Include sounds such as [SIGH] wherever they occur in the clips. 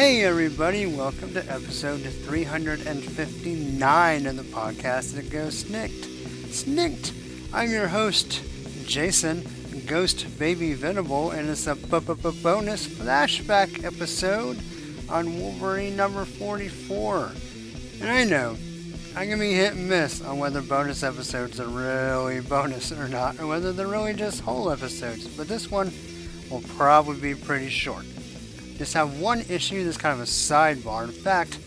Hey everybody, welcome to episode 359 of the podcast that goes SNIKT. SNIKT! I'm your host, Jason, Ghost Baby Venable, and it's a bonus flashback episode on Wolverine number 44. And I know, I'm gonna be hit and miss on whether bonus episodes are really bonus or not, or whether they're really just whole episodes, but this one will probably be pretty short just have one issue that's kind of a sidebar. In fact,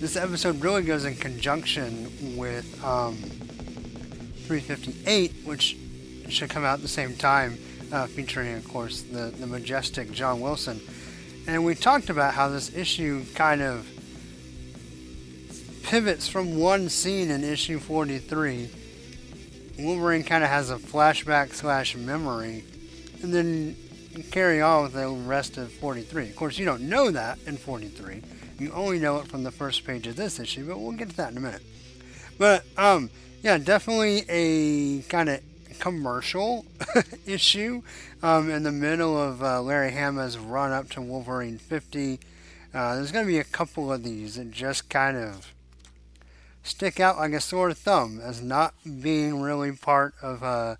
this episode really goes in conjunction with um, 358, which should come out at the same time, uh, featuring, of course, the, the majestic John Wilson. And we talked about how this issue kind of pivots from one scene in issue 43. Wolverine kind of has a flashback slash memory, and then carry on with the rest of 43. Of course, you don't know that in 43. You only know it from the first page of this issue, but we'll get to that in a minute. But, um, yeah, definitely a kind of commercial [LAUGHS] issue um, in the middle of uh, Larry Hama's run up to Wolverine 50. Uh, there's going to be a couple of these that just kind of stick out like a sore thumb as not being really part of uh,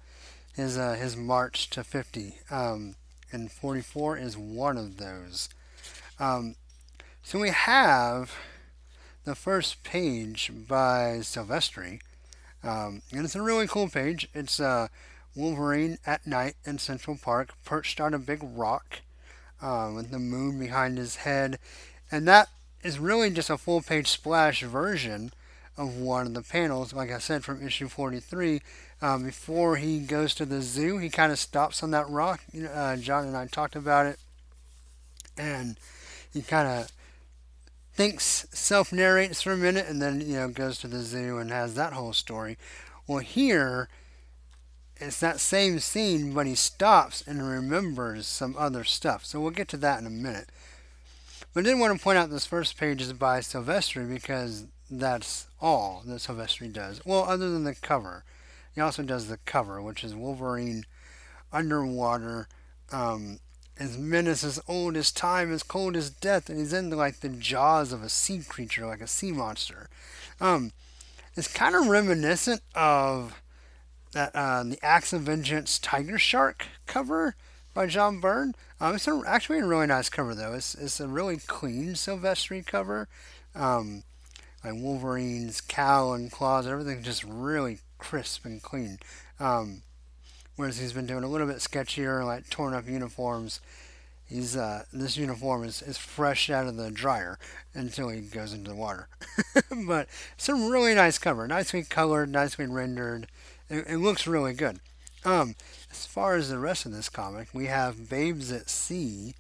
his uh, his march to 50. Um, and 44 is one of those. Um, so we have the first page by Silvestri, um, and it's a really cool page. It's uh, Wolverine at night in Central Park, perched on a big rock uh, with the moon behind his head, and that is really just a full page splash version of one of the panels, like I said, from issue 43. Um, before he goes to the zoo, he kind of stops on that rock. Uh, John and I talked about it, and he kind of thinks, self narrates for a minute, and then you know goes to the zoo and has that whole story. Well, here it's that same scene, but he stops and remembers some other stuff. So we'll get to that in a minute. But I did want to point out this first page is by Silvestri because that's all that Silvestri does. Well, other than the cover. He also does the cover, which is Wolverine underwater. Um, his menace as old as time, as cold as death, and he's in like the jaws of a sea creature, like a sea monster. Um, it's kind of reminiscent of that uh, the Acts of Vengeance Tiger Shark cover by John Byrne. Um, it's a, actually a really nice cover though. It's it's a really clean Silvestri cover. Um, like Wolverine's cowl and claws, everything just really crisp and clean. Um, whereas he's been doing a little bit sketchier, like torn up uniforms. He's uh, this uniform is, is fresh out of the dryer until he goes into the water. [LAUGHS] but some really nice cover, nicely colored, nicely rendered. It, it looks really good. Um, as far as the rest of this comic, we have Babes at Sea,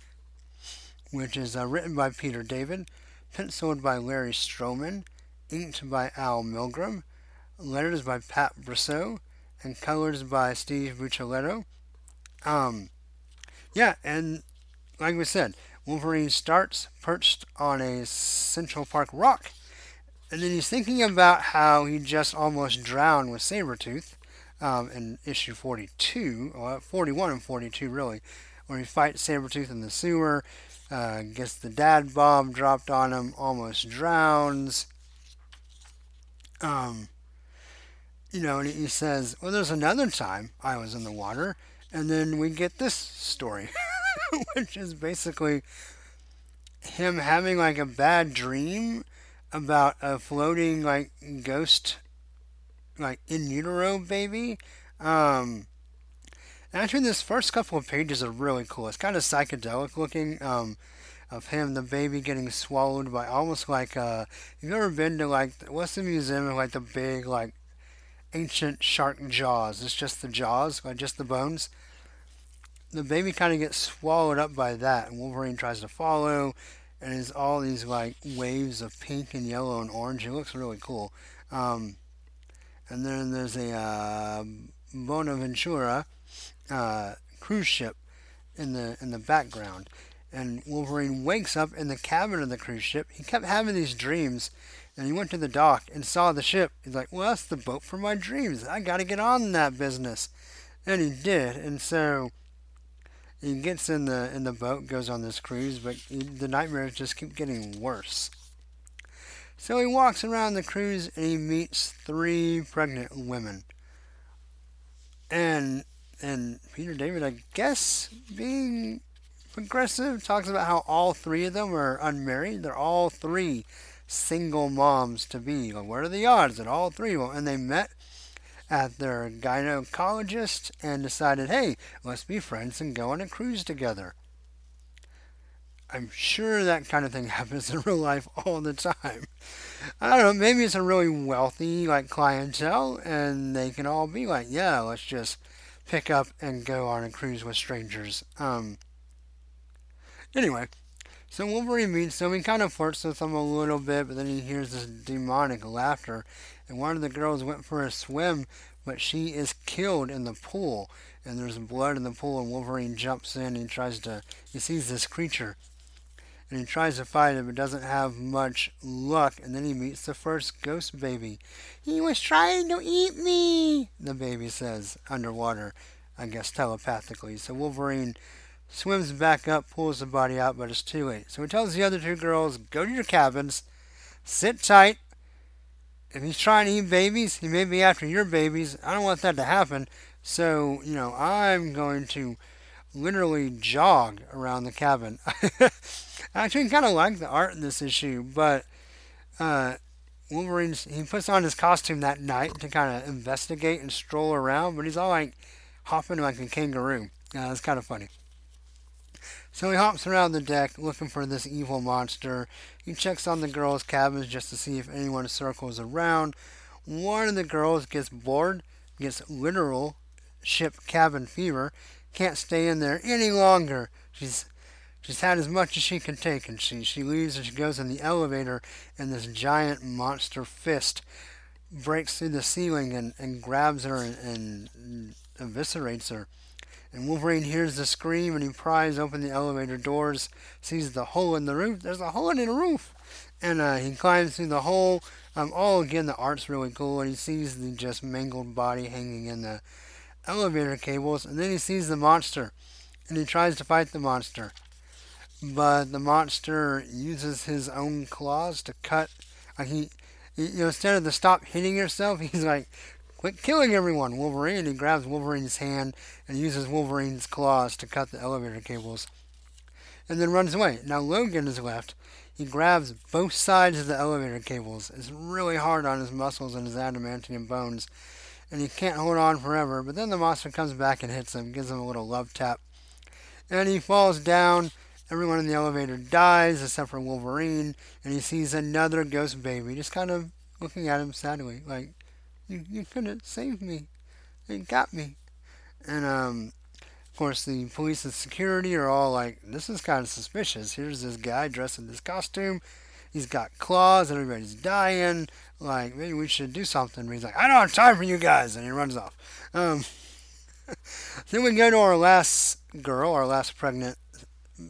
which is uh, written by Peter David, penciled by Larry Stroman, inked by Al Milgrom, letters by Pat Brosseau, and colors by Steve Buccellato. Um, yeah, and like we said, Wolverine starts perched on a Central Park rock, and then he's thinking about how he just almost drowned with Sabretooth um, in issue 42, or 41 and 42 really, where he fights Sabretooth in the sewer, uh, gets the dad bomb dropped on him, almost drowns. Um, you know, and he says, well, there's another time I was in the water, and then we get this story, [LAUGHS] which is basically him having like a bad dream about a floating like ghost, like in utero baby. Um, actually, this first couple of pages are really cool. It's kind of psychedelic looking. Um, of him, the baby getting swallowed by almost like uh, you've ever been to like what's the museum of like the big like ancient shark jaws? It's just the jaws, just the bones. The baby kind of gets swallowed up by that, and Wolverine tries to follow, and there's all these like waves of pink and yellow and orange. It looks really cool. Um, and then there's a uh, Bonaventura uh, cruise ship in the in the background. And Wolverine wakes up in the cabin of the cruise ship. He kept having these dreams, and he went to the dock and saw the ship. He's like, "Well, that's the boat for my dreams. I got to get on that business." And he did, and so he gets in the in the boat, goes on this cruise, but he, the nightmares just keep getting worse. So he walks around the cruise and he meets three pregnant women. And and Peter David, I guess, being progressive, talks about how all three of them are unmarried. They're all three single moms to be. Like, what are the odds that all three them? And they met at their gynecologist and decided, hey, let's be friends and go on a cruise together. I'm sure that kind of thing [LAUGHS] happens in real life all the time. I don't know, maybe it's a really wealthy like clientele and they can all be like, yeah, let's just pick up and go on a cruise with strangers. Um anyway, so Wolverine meets them, he kind of flirts with them a little bit, but then he hears this demonic laughter and one of the girls went for a swim, but she is killed in the pool. And there's blood in the pool, and Wolverine jumps in and he tries to. He sees this creature, and he tries to fight it, but doesn't have much luck. And then he meets the first ghost baby. He was trying to eat me, the baby says underwater, I guess telepathically. So Wolverine swims back up, pulls the body out, but it's too late. So he tells the other two girls, "Go to your cabins, sit tight." if he's trying to eat babies, he may be after your babies. I don't want that to happen. So, you know, I'm going to literally jog around the cabin. [LAUGHS] I actually kind of like the art in this issue, but uh, Wolverine's he puts on his costume that night to kind of investigate and stroll around, but he's all like hopping like a kangaroo. Uh, it's kind of funny. So he hops around the deck looking for this evil monster. He checks on the girls' cabins just to see if anyone circles around. One of the girls gets bored, gets literal ship cabin fever, can't stay in there any longer. She's she's had as much as she can take, and she she leaves and she goes in the elevator, and this giant monster fist breaks through the ceiling and, and grabs her and, and eviscerates her. And Wolverine hears the scream and he pries open the elevator doors, sees the hole in the roof. There's a hole in the roof! And uh, he climbs through the hole. Um, all again, the art's really cool. And he sees the just mangled body hanging in the elevator cables. And then he sees the monster. And he tries to fight the monster. But the monster uses his own claws to cut. Like he, you know, instead of the stop hitting yourself, [LAUGHS] he's like Quit killing everyone, Wolverine. He grabs Wolverine's hand and uses Wolverine's claws to cut the elevator cables. And then runs away. Now Logan is left. He grabs both sides of the elevator cables. It's really hard on his muscles and his adamantium bones. And he can't hold on forever. But then the monster comes back and hits him, gives him a little love tap. And he falls down. Everyone in the elevator dies except for Wolverine. And he sees another ghost baby just kind of looking at him sadly. Like, you, you couldn't save me. They got me. And, um, of course, the police and security are all like, this is kind of suspicious. Here's this guy dressed in this costume. He's got claws. And everybody's dying. Like, maybe we should do something. But he's like, I don't have time for you guys. And he runs off. Um, [LAUGHS] then we go to our last girl, our last pregnant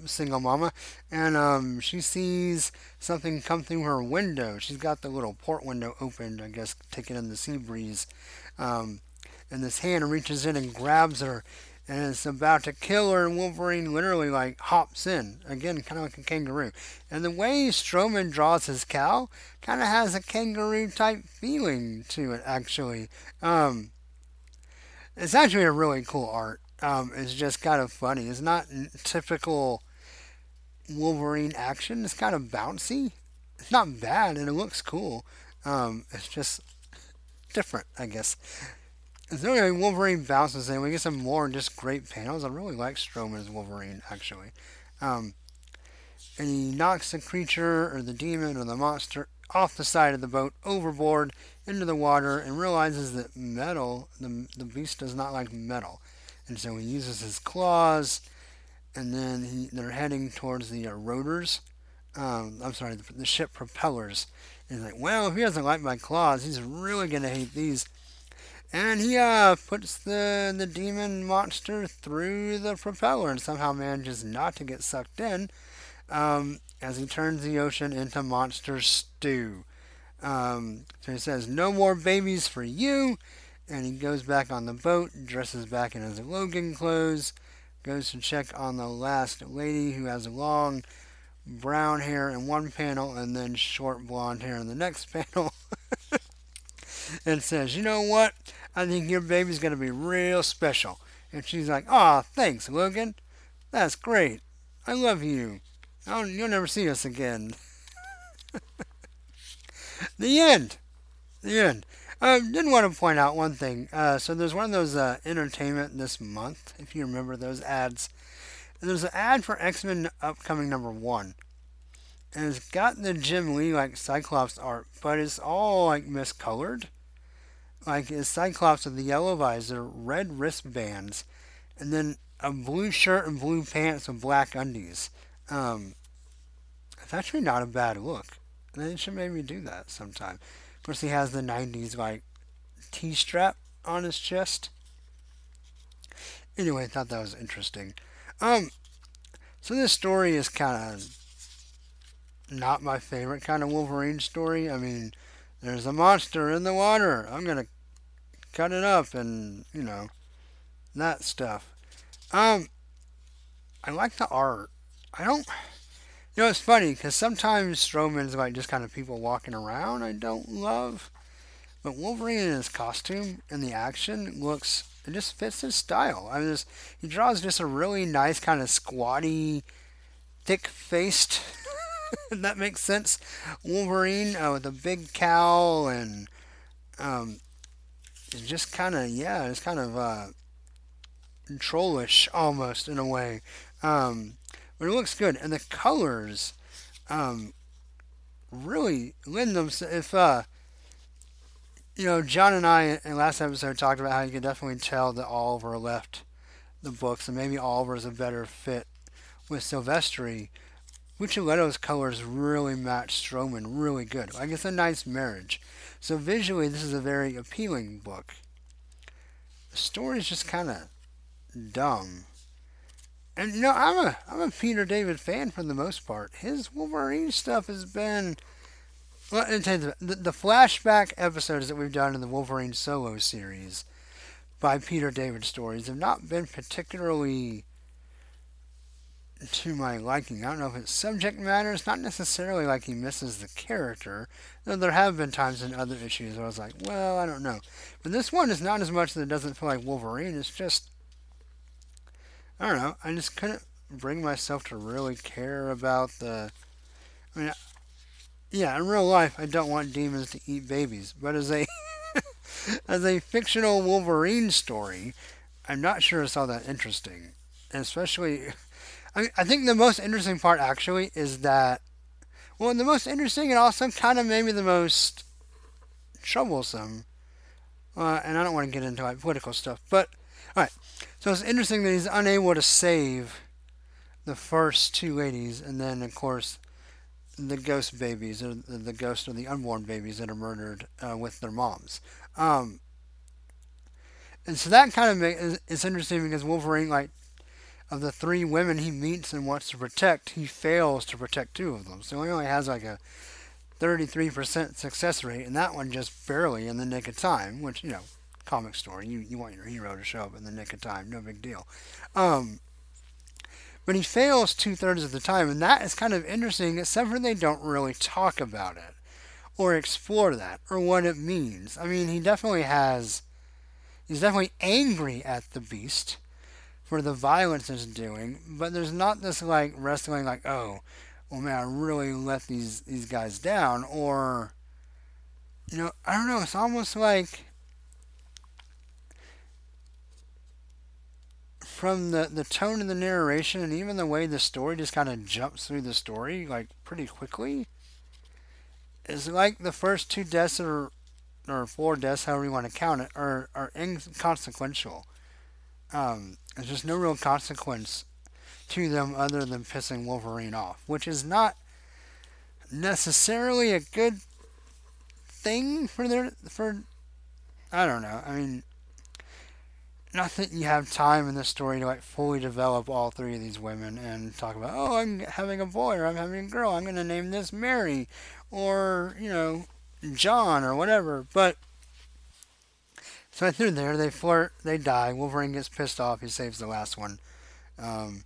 single mama, and um, she sees something come through her window. She's got the little port window opened, I guess, taking in the sea breeze. Um, and this hand reaches in and grabs her, and it's about to kill her. And Wolverine literally like hops in again, kind of like a kangaroo. And the way Stroman draws his cow kind of has a kangaroo type feeling to it, actually. Um, it's actually a really cool art um, is just kind of funny. It's not typical Wolverine action. It's kind of bouncy. It's not bad, and it looks cool. Um, it's just different, I guess. So anyway, Wolverine bounces in. We get some more just great panels. I really like Stroman's Wolverine, actually. Um, and he knocks the creature, or the demon, or the monster off the side of the boat, overboard, into the water, and realizes that metal, the, the beast does not like metal. And so he uses his claws, and then he, they're heading towards the uh, rotors. Um, I'm sorry, the, the, ship propellers. he's like, well, if he doesn't like my claws, he's really gonna hate these. And he uh, puts the the demon monster through the propeller and somehow manages not to get sucked in um, as he turns the ocean into monster stew. Um, so he says, "No more babies for you." And he goes back on the boat, dresses back in his Logan clothes, goes to check on the last lady who has long brown hair in one panel and then short blonde hair in the next [LAUGHS] panel. and says, You know what? I think your baby's going to be real special. And she's like, Aw, thanks, Logan. That's great. I love you. I'll, you'll never see us again. [LAUGHS] the end. The end. I um, did want to point out one thing. Uh, so there's one of those uh, entertainment this month, if you remember those ads. And there's an ad for X Men upcoming number one. And it's got the Jim Lee like Cyclops art, but it's all like miscolored. Like it's Cyclops with the yellow visor, red wristbands, and then a blue shirt and blue pants with black undies. Um, it's actually not a bad look. They should maybe do that sometime. Of course, he has the 90s like T strap on his chest. Anyway, I thought that was interesting. Um, so this story is kind of not my favorite kind of Wolverine story. I mean, there's a monster in the water. I'm gonna cut it up and you know that stuff. Um, I like the art. I don't. You know, it's funny because sometimes Stroman's like just kind of people walking around I don't love. But Wolverine in his costume and the action looks, it just fits his style. I mean, just, he draws just a really nice kind of squatty, thick faced, [LAUGHS] that makes sense, Wolverine uh, with a big cowl and um, just kind of, yeah, it's kind of uh, trollish almost in a way. Um, but it looks good, and the colors um, really lend them. If uh, you know, John and I in last episode talked about how you can definitely tell that Oliver left the books, and maybe Oliver is a better fit with Silvestri. Buccellato's colors really match Stroman really good. Like it's a nice marriage. So visually, this is a very appealing book. The story is just kind of dumb. And you know, I'm a I'm a Peter David fan for the most part. His Wolverine stuff has been well, the, the flashback episodes that we've done in the Wolverine solo series by Peter David stories have not been particularly to my liking. I don't know if it's subject matter. It's not necessarily like he misses the character. Though there have been times in other issues where I was like, well, I don't know. But this one is not as much that it doesn't feel like Wolverine. It's just I don't know. I just couldn't bring myself to really care about the. I mean, yeah, in real life, I don't want demons to eat babies, but as a [LAUGHS] as a fictional Wolverine story, I'm not sure it's all that interesting. And especially, I mean, I think the most interesting part actually is that, well, the most interesting and also kind of maybe the most troublesome. Uh, and I don't want to get into like political stuff, but. So it's interesting that he's unable to save the first two ladies, and then of course the ghost babies, or the ghost of the unborn babies that are murdered uh, with their moms. Um, and so that kind of makes it's interesting because Wolverine, like, of the three women he meets and wants to protect, he fails to protect two of them. So he only has like a 33% success rate, and that one just barely in the nick of time, which, you know, comic story. You you want your hero to show up in the nick of time, no big deal. Um, but he fails two thirds of the time, and that is kind of interesting, except for they don't really talk about it or explore that or what it means. I mean, he definitely has. He's definitely angry at the beast for the violence it's doing, but there's not this like wrestling like, oh, well man, I really let these these guys down, or you know, I don't know. It's almost like from the, the tone of the narration and even the way the story just kind of jumps through the story like pretty quickly it's like the first two deaths are or four deaths however you want to count it are, are inconsequential um, there's just no real consequence to them other than pissing wolverine off which is not necessarily a good thing for their for I don't know. I mean, not that you have time in the story to like fully develop all three of these women and talk about, oh, I'm having a boy or I'm having a girl. I'm going to name this Mary or you know John or whatever. But so through there, they flirt, they die. Wolverine gets pissed off. He saves the last one. Um,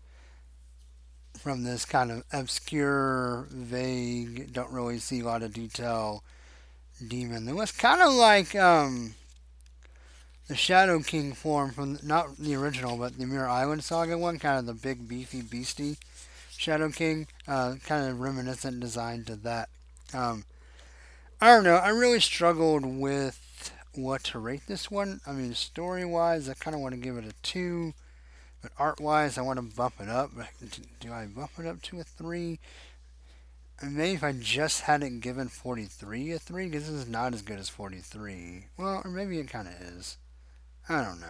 from this kind of obscure, vague, don't really see a lot of detail demon. It was kind of like um, the Shadow King form from not the original, but the Muir Island Saga one, kind of the big, beefy, beastie Shadow King, uh, kind of reminiscent design to that. Um, I don't know. I really struggled with what to rate this one. I mean, story wise, I kind of want to give it a two. But art wise, I want to bump it up. Do I bump it up to a 3? Maybe if I just hadn't given 43 a 3, because this is not as good as 43. Well, or maybe it kind of is. I don't know.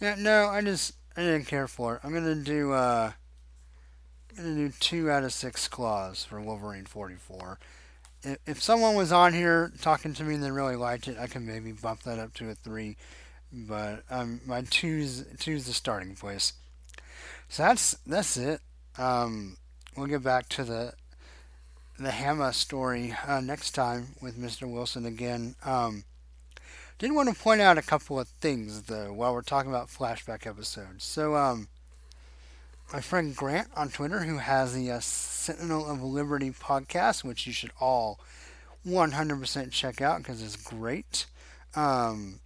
Yeah, no, I just, I didn't care for it. I'm to do, uh, I'm to do 2 out of 6 claws for Wolverine 44. If, if someone was on here talking to me and they really liked it, I can maybe bump that up to a 3 but um, my two's two's the starting place. So that's that's it. Um, we'll get back to the the Hama story uh, next time with Mr. Wilson again. Um, did want to point out a couple of things though while we're talking about flashback episodes. So um, my friend Grant on Twitter, who has the uh, Sentinel of Liberty podcast, which you should all 100% check out because it's great. Um,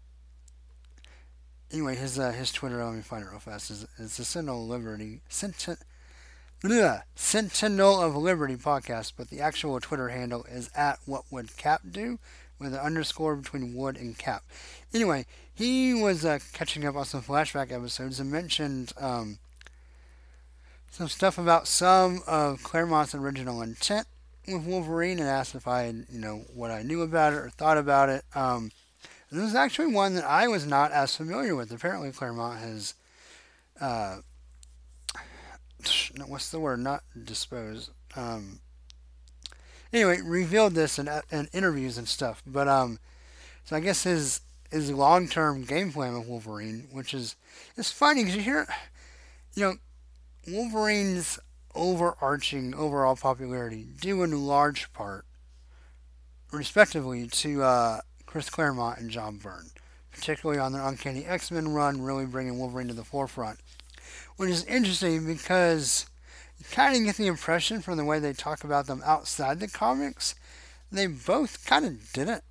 anyway, his uh, his Twitter, let me find it real fast. Is the Sentinel of Liberty Sentinel, Sentinel of Liberty podcast, but the actual Twitter handle is at What Would Cap Do with an underscore between Would and Cap. Anyway, he was uh, catching up on some flashback episodes and mentioned um, some stuff about some of Claremont's original intent with Wolverine and asked if I, you know, what I knew about it or thought about it. Um, this is actually one that I was not as familiar with. Apparently, Claremont has, uh, what's the word? Not disposed. Um, anyway, revealed this in, in interviews and stuff. But um, so I guess his his long term game plan with Wolverine, which is it's funny because you hear, you know, Wolverine's overarching overall popularity due in large part, respectively, to uh, Chris Claremont and John Byrne, particularly on their Uncanny X Men run, really bringing Wolverine to the forefront. Which is interesting because you kind of get the impression from the way they talk about them outside the comics, they both kind of didn't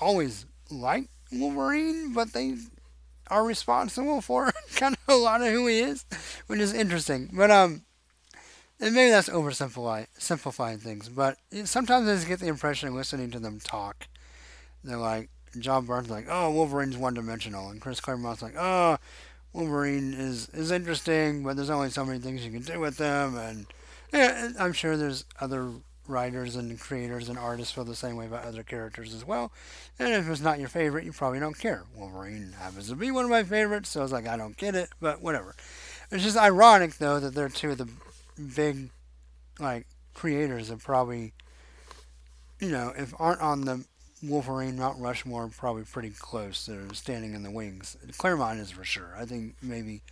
always like Wolverine, but they are responsible [LAUGHS] for kind of a lot of who he is, which is interesting. But um, and maybe that's oversimplifying simplifying things, but sometimes I just get the impression listening to them talk they're like John Byrne's like, oh, Wolverine's one dimensional, and Chris Claremont's like, oh, Wolverine is is interesting, but there's only so many things you can do with them, and yeah, I'm sure there's other writers and creators and artists feel the same way about other characters as well. And if it's not your favorite, you probably don't care. Wolverine happens to be one of my favorites, so it's like I don't get it, but whatever. It's just ironic though that they're two of the big like creators that probably you know if aren't on the Wolverine, Mount Rushmore, probably pretty close. They're standing in the wings. Claremont is for sure. I think maybe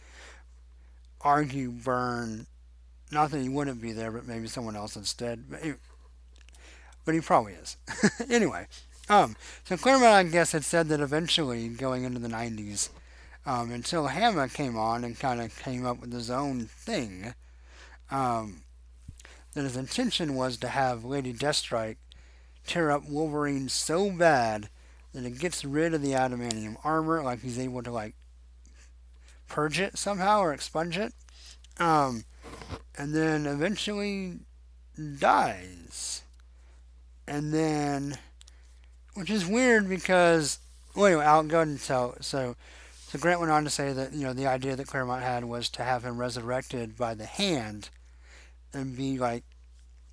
argue Byrne. Not that he wouldn't be there, but maybe someone else instead. But he, but he probably is. [LAUGHS] anyway, um, so Claremont, I guess, had said that eventually, going into the 90s, um, until Hama came on and kind of came up with his own thing, um, that his intention was to have Lady Deathstrike tear up Wolverine so bad that it gets rid of the adamantium armor, like he's able to like purge it somehow or expunge it, um, and then eventually dies. And then, which is weird because, well, anyway, I'll go and tell. So, so Grant went on to say that you know the idea that Claremont had was to have him resurrected by the hand and be like,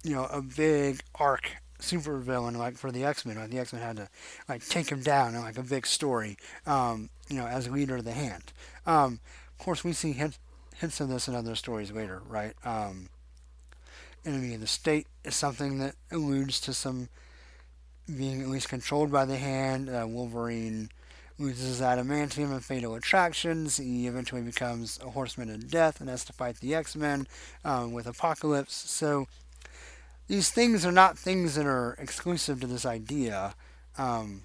you know, a big arc super villain like for the X Men. Like the X Men had to like take him down in like a big story, um, you know, as leader of the Hand. Um, of course, we see hints, hints of this in other stories later, right? Um, enemy of the state is something that alludes to some being at least controlled by the hand. Uh, Wolverine loses adamantium and fatal attractions. He eventually becomes a horseman of death and has to fight the X Men um, with Apocalypse. So these things are not things that are exclusive to this idea. Um,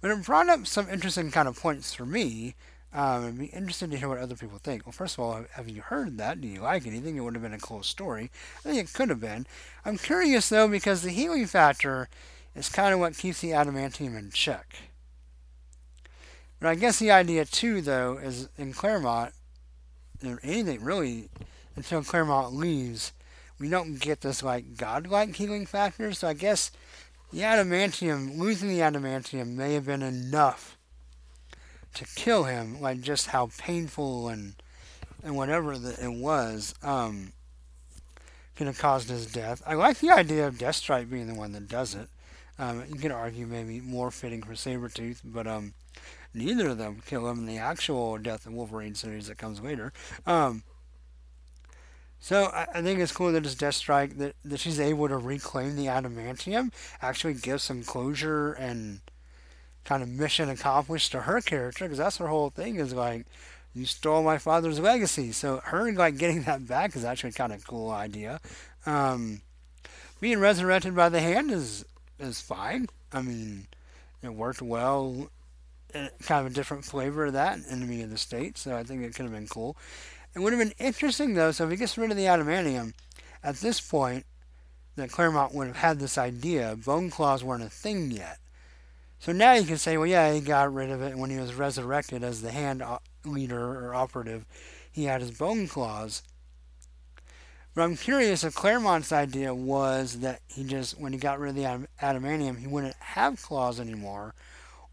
but it brought up some interesting kind of points for me. Um, I'd be interested to hear what other people think. Well, first of all, have you heard that? Do you like anything? It would have been a cool story. I think it could have been. I'm curious though because the healing factor is kind of what keeps the adamantium in check. But I guess the idea too, though, is in Claremont, anything really, until Claremont leaves, we don't get this like godlike healing factor. So I guess the adamantium, losing the adamantium, may have been enough to kill him. Like just how painful and and whatever that it was, um, could have caused his death. I like the idea of Deathstrike being the one that does it. Um, you could argue maybe more fitting for Sabretooth, but um, neither of them kill him in the actual Death of Wolverine series that comes later. Um, so I, think it's cool that it's Deathstrike that, that she's able to reclaim the adamantium, actually give some closure and kind of mission accomplished to her character, because that's her whole thing is like, you stole my father's legacy. So her like getting that back is actually kind of cool idea. Um, being resurrected by the hand is is fine. I mean, it worked well. Kind of a different flavor of that, in Enemy of the State. So I think it could have been cool. It would have been interesting though. So if he gets rid of the adamantium, at this point, that Claremont would have had this idea. Bone claws weren't a thing yet. So now you can say, well, yeah, he got rid of it when he was resurrected as the hand uh, leader or operative. He had his bone claws. But I'm curious if Claremont's idea was that he just, when he got rid of the adamantium, he wouldn't have claws anymore,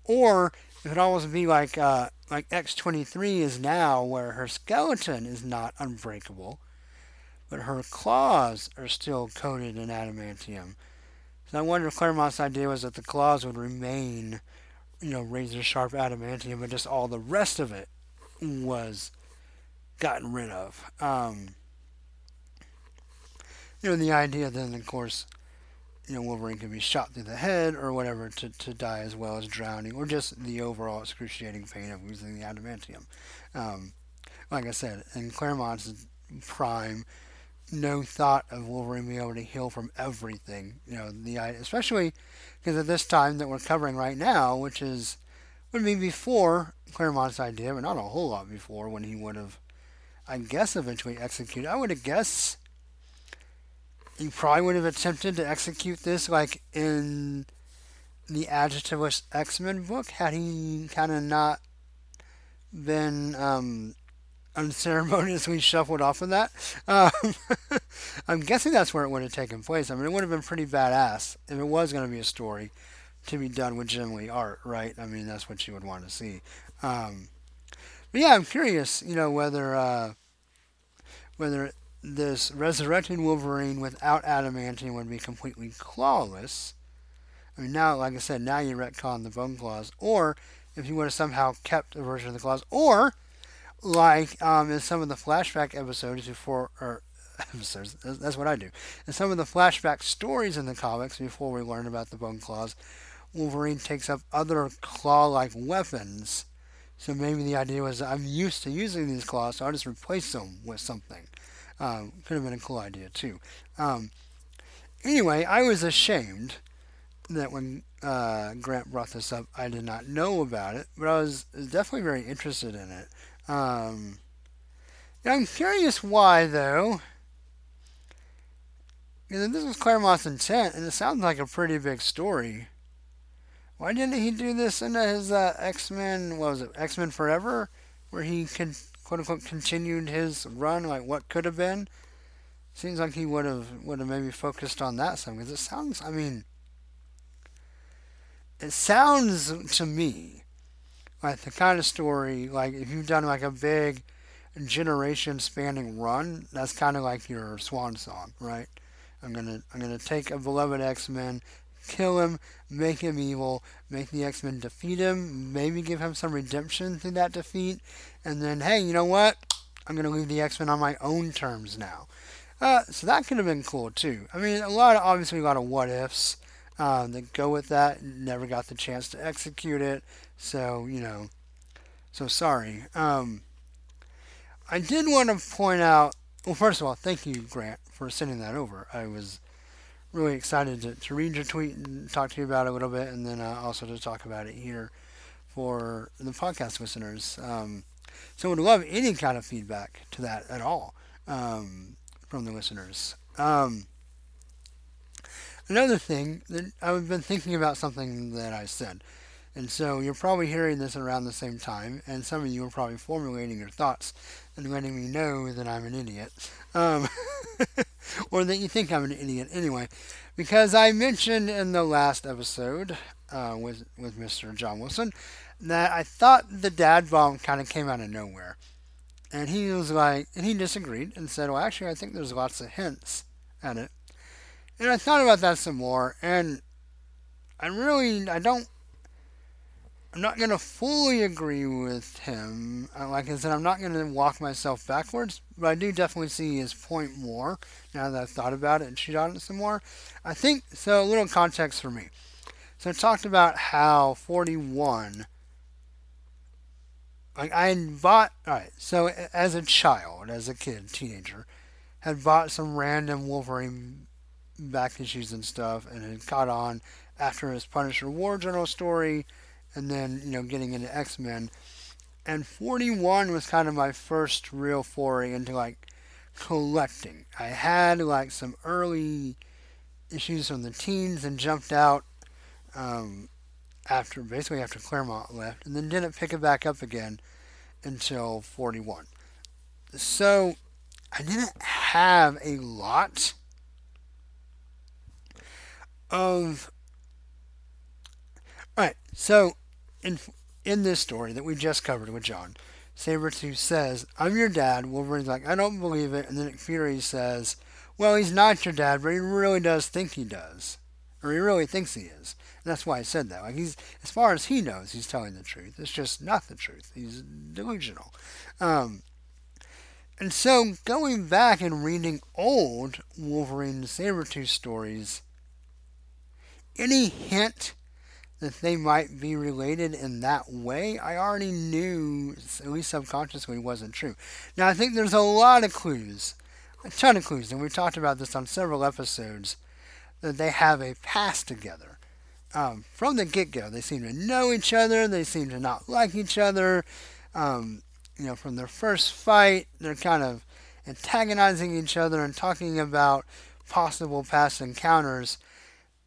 or it would always be like uh, like X23 is now, where her skeleton is not unbreakable, but her claws are still coated in adamantium. So I wonder if Claremont's idea was that the claws would remain, you know, razor sharp adamantium, but just all the rest of it was gotten rid of. Um, you know, the idea then, of course, you know, Wolverine can be shot through the head or whatever to, to die as well as drowning, or just the overall excruciating pain of losing the adamantium. Um, like I said, in Claremont's prime, no thought of Wolverine being able to heal from everything. You know, the especially because at this time that we're covering right now, which is would be before Claremont's idea, but not a whole lot before when he would have, I guess, eventually executed. I would have guessed you probably would have attempted to execute this like in the Adjectiveless X Men book had he kind of not been um, unceremoniously shuffled off of that. Um, [LAUGHS] I'm guessing that's where it would have taken place. I mean, it would have been pretty badass if it was going to be a story to be done with Jim Lee art, right? I mean, that's what you would want to see. Um, but yeah, I'm curious, you know, whether uh, whether this resurrected Wolverine without adamantium would be completely clawless. I mean, now, like I said, now you retcon the bone claws, or if you would have somehow kept a version of the claws, or like um, in some of the flashback episodes before, or [LAUGHS] episodes, that's what I do. In some of the flashback stories in the comics before we learn about the bone claws, Wolverine takes up other claw-like weapons. So maybe the idea was I'm used to using these claws, so I'll just replace them with something. Um, could have been a cool idea too. Um, anyway, I was ashamed that when uh, Grant brought this up, I did not know about it, but I was, definitely very interested in it. Um, I'm curious why, though. You this was Claremont's intent, and it sounds like a pretty big story. Why didn't he do this in his uh, X Men? What was it? X Men Forever, where he could quote unquote continued his run, like what could have been. Seems like he would have would have maybe focused on that some because it sounds. I mean, it sounds to me like the kind of story like if you've done like a big generation spanning run, that's kind of like your swan song, right? I'm gonna I'm gonna take a beloved X Men kill him, make him evil, make the X Men defeat him, maybe give him some redemption through that defeat, and then, hey, you know what? I'm going to leave the X Men on my own terms now. Uh, so that could have been cool too. I mean, a lot of obviously a lot of what ifs um, that go with that. Never got the chance to execute it, so you know. So sorry. Um, I did want to point out. Well, first of all, thank you, Grant, for sending that over. I was really excited to, to read your tweet and talk to you about it a little bit, and then uh, also to talk about it here for the podcast listeners. Um, so, would love any kind of feedback to that at all um, from the listeners. Um, another thing that I've been thinking about something that I said. And so you're probably hearing this around the same time, and some of you are probably formulating your thoughts and letting me know that I'm an idiot. Um, [LAUGHS] or that you think I'm an idiot anyway. Because I mentioned in the last episode uh, with, with Mr. John Wilson that I thought the dad bomb kind of came out of nowhere. And he was like, and he disagreed and said, well, actually, I think there's lots of hints at it. And I thought about that some more, and I really, I don't I'm not going to fully agree with him. Uh, like I said, I'm not going to walk myself backwards, but I do definitely see his point more now that I've thought about it and cheat on it some more. I think, so a little context for me. So I talked about how 41, like I had bought, alright, so as a child, as a kid, teenager, had bought some random Wolverine back issues and stuff and had caught on after his Punisher War Journal story and then you know getting into X Men. And 41 was kind of my first real foray into like collecting. I had like some early issues from the teens and jumped out um, after basically after Claremont left, and then didn't pick it back up again until 41. So I didn't have a lot of. So in in this story that we just covered with John, Sabretooth says, I'm your dad. Wolverine's like, I don't believe it. And then Fury says, Well, he's not your dad, but he really does think he does. Or he really thinks he is. And that's why I said that. Like he's as far as he knows, he's telling the truth. It's just not the truth. He's delusional. Um, and so going back and reading old Wolverine Sabretooth stories, any hint that they might be related in that way, I already knew, at least subconsciously, wasn't true. Now, I think there's a lot of clues, a ton of clues, and we've talked about this on several episodes, that they have a past together. Um, from the get go, they seem to know each other, they seem to not like each other. Um, you know, from their first fight, they're kind of antagonizing each other and talking about possible past encounters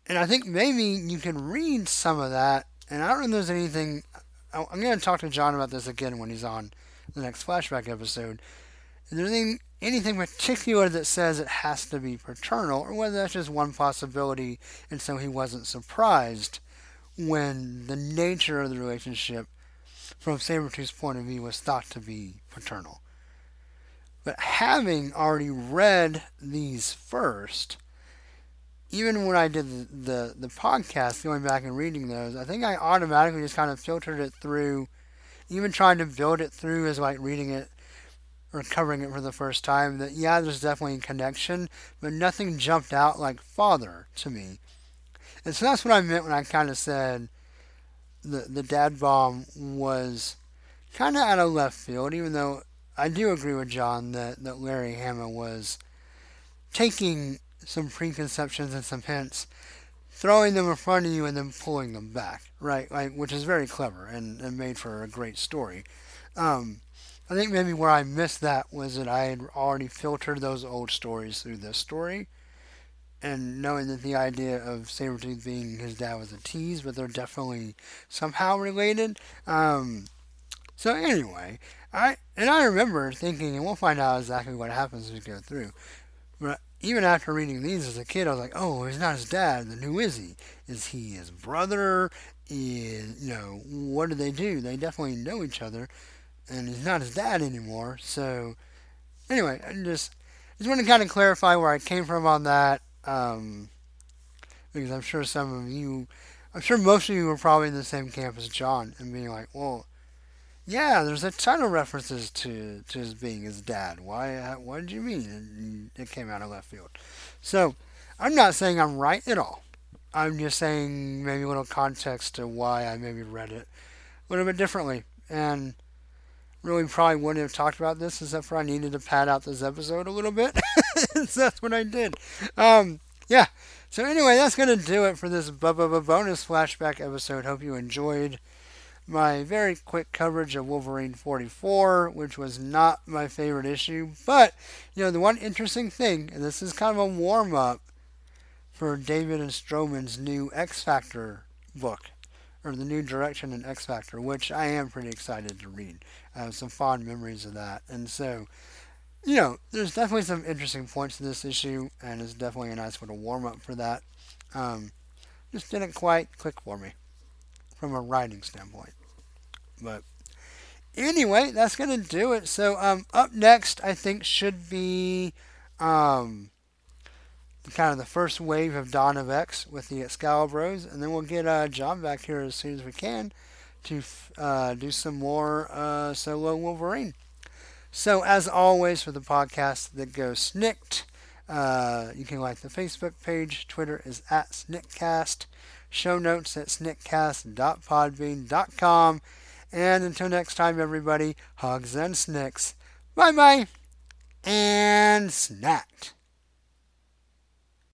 and I think maybe you can read some of that. And I don't know if there's anything. I'm going to talk to John about this again when he's on the next flashback episode. Is there anything, anything particular that says it has to be paternal, or whether that's just one possibility, and so he wasn't surprised when the nature of the relationship, from Sabretooth's point of view, was thought to be paternal. But having already read these first, even when I did the, the, the podcast, going back and reading those, I think I automatically just kind of filtered it through, even trying to build it through as like reading it or covering it for the first time. That yeah, there's definitely a connection, but nothing jumped out like father to me. And so that's what I meant when I kind of said the the dad bomb was kind of out of left field, even though I do agree with John that, that Larry Hama was taking some preconceptions and some hints, throwing them in front of you and then pulling them back, right? Like, which is very clever and, and made for a great story. Um, I think maybe where I missed that was that I had already filtered those old stories through this story. And knowing that the idea of Sabretooth being his dad was a tease, but they're definitely somehow related. Um, so anyway, I and I remember thinking, and we'll find out exactly what happens as we go through. Even after reading these as a kid, I was like, oh, he's not his dad. Then who is he? Is he his brother? Is, you know, what do they do? They definitely know each other. And he's not his dad anymore. So, anyway, I just, just want to kind of clarify where I came from on that. Um, because I'm sure some of you, I'm sure most of you were probably in the same camp as John and being like, well, yeah, there's a ton of references to, to his being his dad. Why? uh, What did you mean? It came out of left field. So, I'm not saying I'm right at all. I'm just saying maybe a little context to why I maybe read it a little bit differently. And really probably wouldn't have talked about this except for I needed to pad out this episode a little bit. [LAUGHS] so that's what I did. Um, yeah. So anyway, that's going to do it for this Bubba bonus flashback episode. Hope you enjoyed my very quick coverage of Wolverine 44, which was not my favorite issue. But, you know, the one interesting thing, and this is kind of a warm up for David and Stroman's new X Factor book, or the new direction in X Factor, which I am pretty excited to read. I have some fond memories of that. And so, you know, there's definitely some interesting points to this issue, and it's definitely a nice little warm up for that. Um, just didn't quite click for me from a writing standpoint. But anyway, that's gonna do it. So um, up next, I think should be um, kind of the first wave of Dawn of X with the Excalibros, and then we'll get uh, John back here as soon as we can to uh, do some more uh, solo Wolverine. So as always for the podcast that goes SNIKT, uh, you can like the Facebook page. Twitter is at sniktcast. Show notes at sniktcast.podbean.com. And until next time, everybody, hugs and snicks. Bye bye. And snacked.